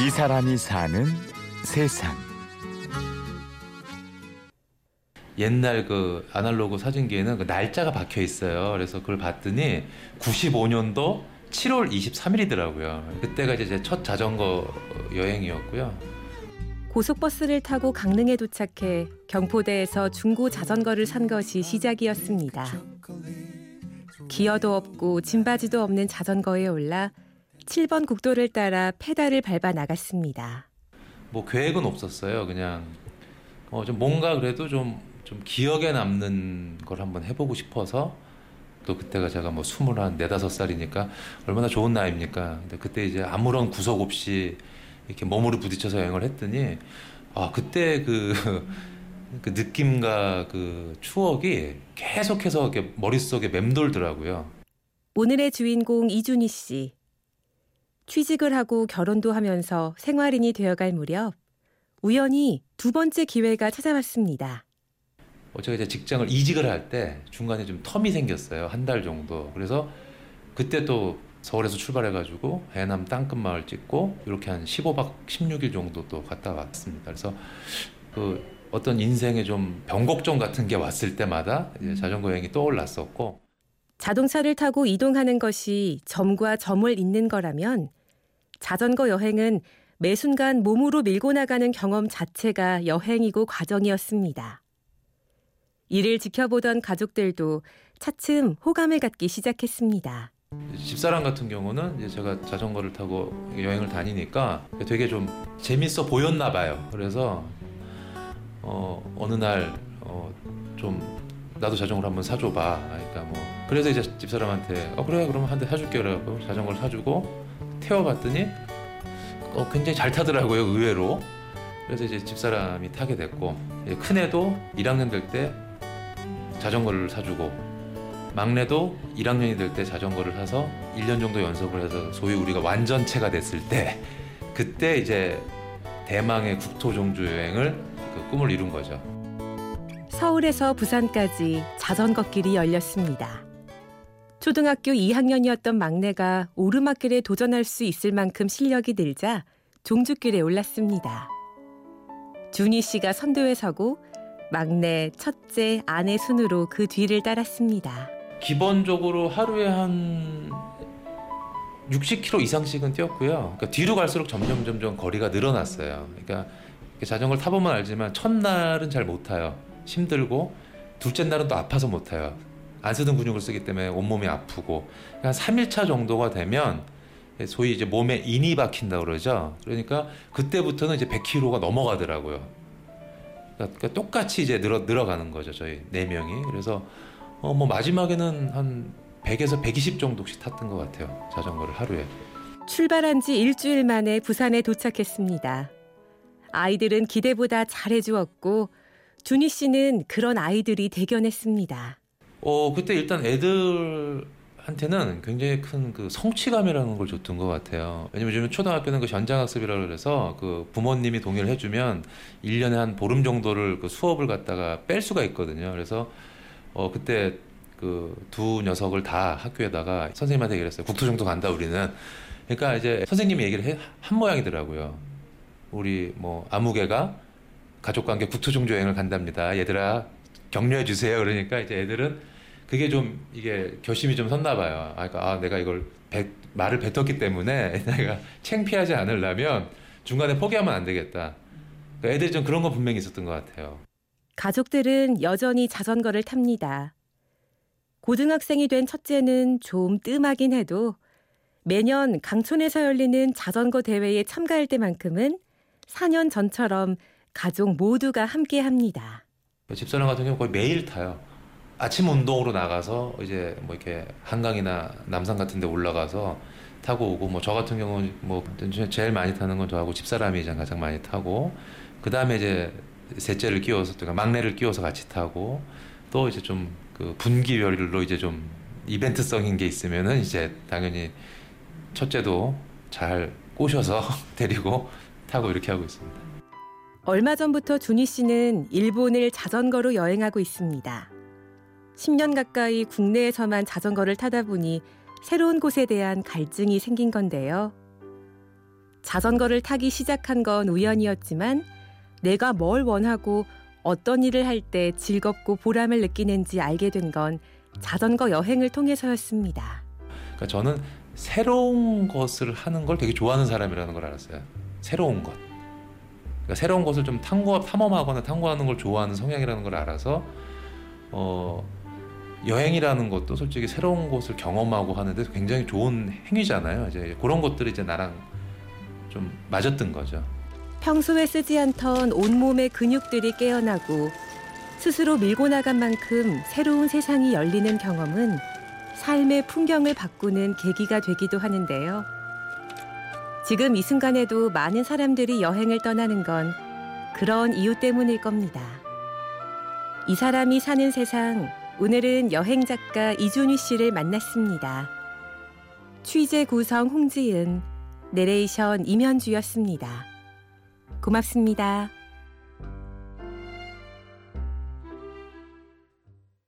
이 사람이 사는 세상. 옛날 그 아날로그 사진기에는 그 날짜가 박혀 있어요. 그래서 그걸 봤더니 95년도 7월 23일이더라고요. 그때가 이제 제 첫 자전거 여행이었고요. 고속버스를 타고 강릉에 도착해 경포대에서 중고 자전거를 산 것이 시작이었습니다. 기어도 없고 짐바지도 없는 자전거에 올라 7번 국도를 따라 페달을 밟아 나갔습니다. 뭐 계획은 없었어요. 그냥 어 좀 뭔가 그래도 좀, 좀 기억에 남는 걸 한번 해보고 싶어서 또 그때가 제가 뭐 스물 한 네다섯 살이니까 얼마나 좋은 나이입니까. 근데 그때 이제 아무런 구속 없이 이렇게 몸으로 부딪혀서 여행을 했더니 아 그때 그, 그 느낌과 그 추억이 계속해서 이렇게 머릿속에 맴돌더라고요. 오늘의 주인공 이준희 씨. 취직을 하고 결혼도 하면서 생활인이 되어갈 무렵 우연히 두 번째 기회가 찾아왔습니다. 어, 제가 이제 직장을 이직을 할 때 중간에 좀 텀이 생겼어요. 한 달 정도. 그래서 그때 또 서울에서 출발해가지고 해남 땅끝 마을 찍고 이렇게 한 15박 16일 정도 또 갔다 왔습니다. 그래서 그 어떤 인생의 좀 변곡점 같은 게 왔을 때마다 이제 자전거 여행이 떠올랐었고 자동차를 타고 이동하는 것이 점과 점을 잇는 거라면 자전거 여행은 매 순간 몸으로 밀고 나가는 경험 자체가 여행이고 과정이었습니다. 이를 지켜보던 가족들도 차츰 호감을 갖기 시작했습니다. 집사람 같은 경우는 제가 자전거를 타고 여행을 다니니까 되게 좀 재밌어 보였나 봐요. 그래서 어, 어느 날 어, 좀 나도 자전거를 한번 사줘봐. 그러니까 뭐 그래서 이제 집사람한테 어 그래 그러면 한 대 사줄게 그래갖고 자전거를 사주고 태워봤더니 어, 굉장히 잘 타더라고요 의외로. 그래서 이제 집사람이 타게 됐고 큰 애도 1학년 될 때 자전거를 사주고 막내도 1학년이 될 때 자전거를 사서 1년 정도 연습을 해서 소위 우리가 완전체가 됐을 때 그때 이제 대망의 국토 종주 여행을 그 꿈을 이룬 거죠. 서울에서 부산까지 자전거 길이 열렸습니다. 초등학교 2학년이었던 막내가 오르막길에 도전할 수 있을 만큼 실력이 늘자 종주길에 올랐습니다. 준희 씨가 선두에 서고 막내, 첫째, 아내 순으로 그 뒤를 따랐습니다. 기본적으로 하루에 한 60km 이상씩은 뛰었고요. 그러니까 뒤로 갈수록 점점 점점 거리가 늘어났어요. 그러니까 자전거를 타보면 알지만 첫날은 잘 못 타요. 힘들고 둘째 날은 또 아파서 못 타요. 안 쓰던 근육을 쓰기 때문에 온몸이 아프고 한 3일차 정도가 되면 소위 이제 몸에 인이 박힌다 그러죠. 그러니까 그때부터는 이제 100km가 넘어가더라고요. 그러니까 똑같이 이제 늘어 늘어가는 거죠. 저희 네 명이. 그래서 어 뭐 마지막에는 한 100에서 120 정도씩 탔던 것 같아요. 자전거를 하루에. 출발한 지 일주일 만에 부산에 도착했습니다. 아이들은 기대보다 잘해주었고 준희 씨는 그런 아이들이 대견했습니다. 어 그때 일단 애들한테는 굉장히 큰 그 성취감이라는 걸 줬던 것 같아요. 왜냐면 요즘 초등학교는 그 전장학습이라고 그래서 그 부모님이 동의를 해주면 1년에 한 보름 정도를 그 수업을 갖다가 뺄 수가 있거든요. 그래서 어 그때 그 두 녀석을 다 학교에다가 선생님한테 얘기를 했어요. 국토정도 간다 우리는. 그러니까 이제 선생님이 얘기를 해, 한 모양이더라고요. 우리 뭐 아무개가 가족관계 국토정조 여행을 간답니다. 얘들아 격려해 주세요. 그러니까 이제 애들은 그게 좀 이게 결심이 좀 섰나 봐요. 아, 그러니까 아 내가 이걸 배, 말을 뱉었기 때문에 내가 창피하지 않으려면 중간에 포기하면 안 되겠다. 그러니까 애들이 좀 그런 거 분명히 있었던 것 같아요. 가족들은 여전히 자전거를 탑니다. 고등학생이 된 첫째는 좀 뜸하긴 해도 매년 강촌에서 열리는 자전거 대회에 참가할 때만큼은 4년 전처럼 가족 모두가 함께 합니다. 집사람 같은 경우 거의 매일 타요. 아침 운동으로 나가서 이제 뭐 이렇게 한강이나 남산 같은 데 올라가서 타고 오고 뭐 저 같은 경우는 뭐 제일 많이 타는 건 저하고 집사람이 이제 가장 많이 타고 그 다음에 이제 셋째를 끼워서 또 막내를 끼워서 같이 타고 또 이제 좀 그 분기별로 이제 좀 이벤트성인 게 있으면은 이제 당연히 첫째도 잘 꼬셔서 데리고 타고 이렇게 하고 있습니다. 얼마 전부터 준희 씨는 일본을 자전거로 여행하고 있습니다. 10년 가까이 국내에서만 자전거를 타다 보니 새로운 곳에 대한 갈증이 생긴 건데요. 자전거를 타기 시작한 건 우연이었지만 내가 뭘 원하고 어떤 일을 할 때 즐겁고 보람을 느끼는지 알게 된 건 자전거 여행을 통해서였습니다. 그러니까 저는 새로운 것을 하는 걸 되게 좋아하는 사람이라는 걸 알았어요. 새로운 것. 그러니까 새로운 것을 좀 탐구, 탐험하거나 탐구하는 걸 좋아하는 성향이라는 걸 알아서 어, 여행이라는 것도 솔직히 새로운 곳을 경험하고 하는데 굉장히 좋은 행위잖아요. 이제 그런 것들이 이제 나랑 좀 맞았던 거죠. 평소에 쓰지 않던 온몸의 근육들이 깨어나고 스스로 밀고 나간 만큼 새로운 세상이 열리는 경험은 삶의 풍경을 바꾸는 계기가 되기도 하는데요. 지금 이 순간에도 많은 사람들이 여행을 떠나는 건 그런 이유 때문일 겁니다. 이 사람이 사는 세상, 오늘은 여행 작가 이준희 씨를 만났습니다. 취재 구성 홍지은, 내레이션 임현주였습니다. 고맙습니다.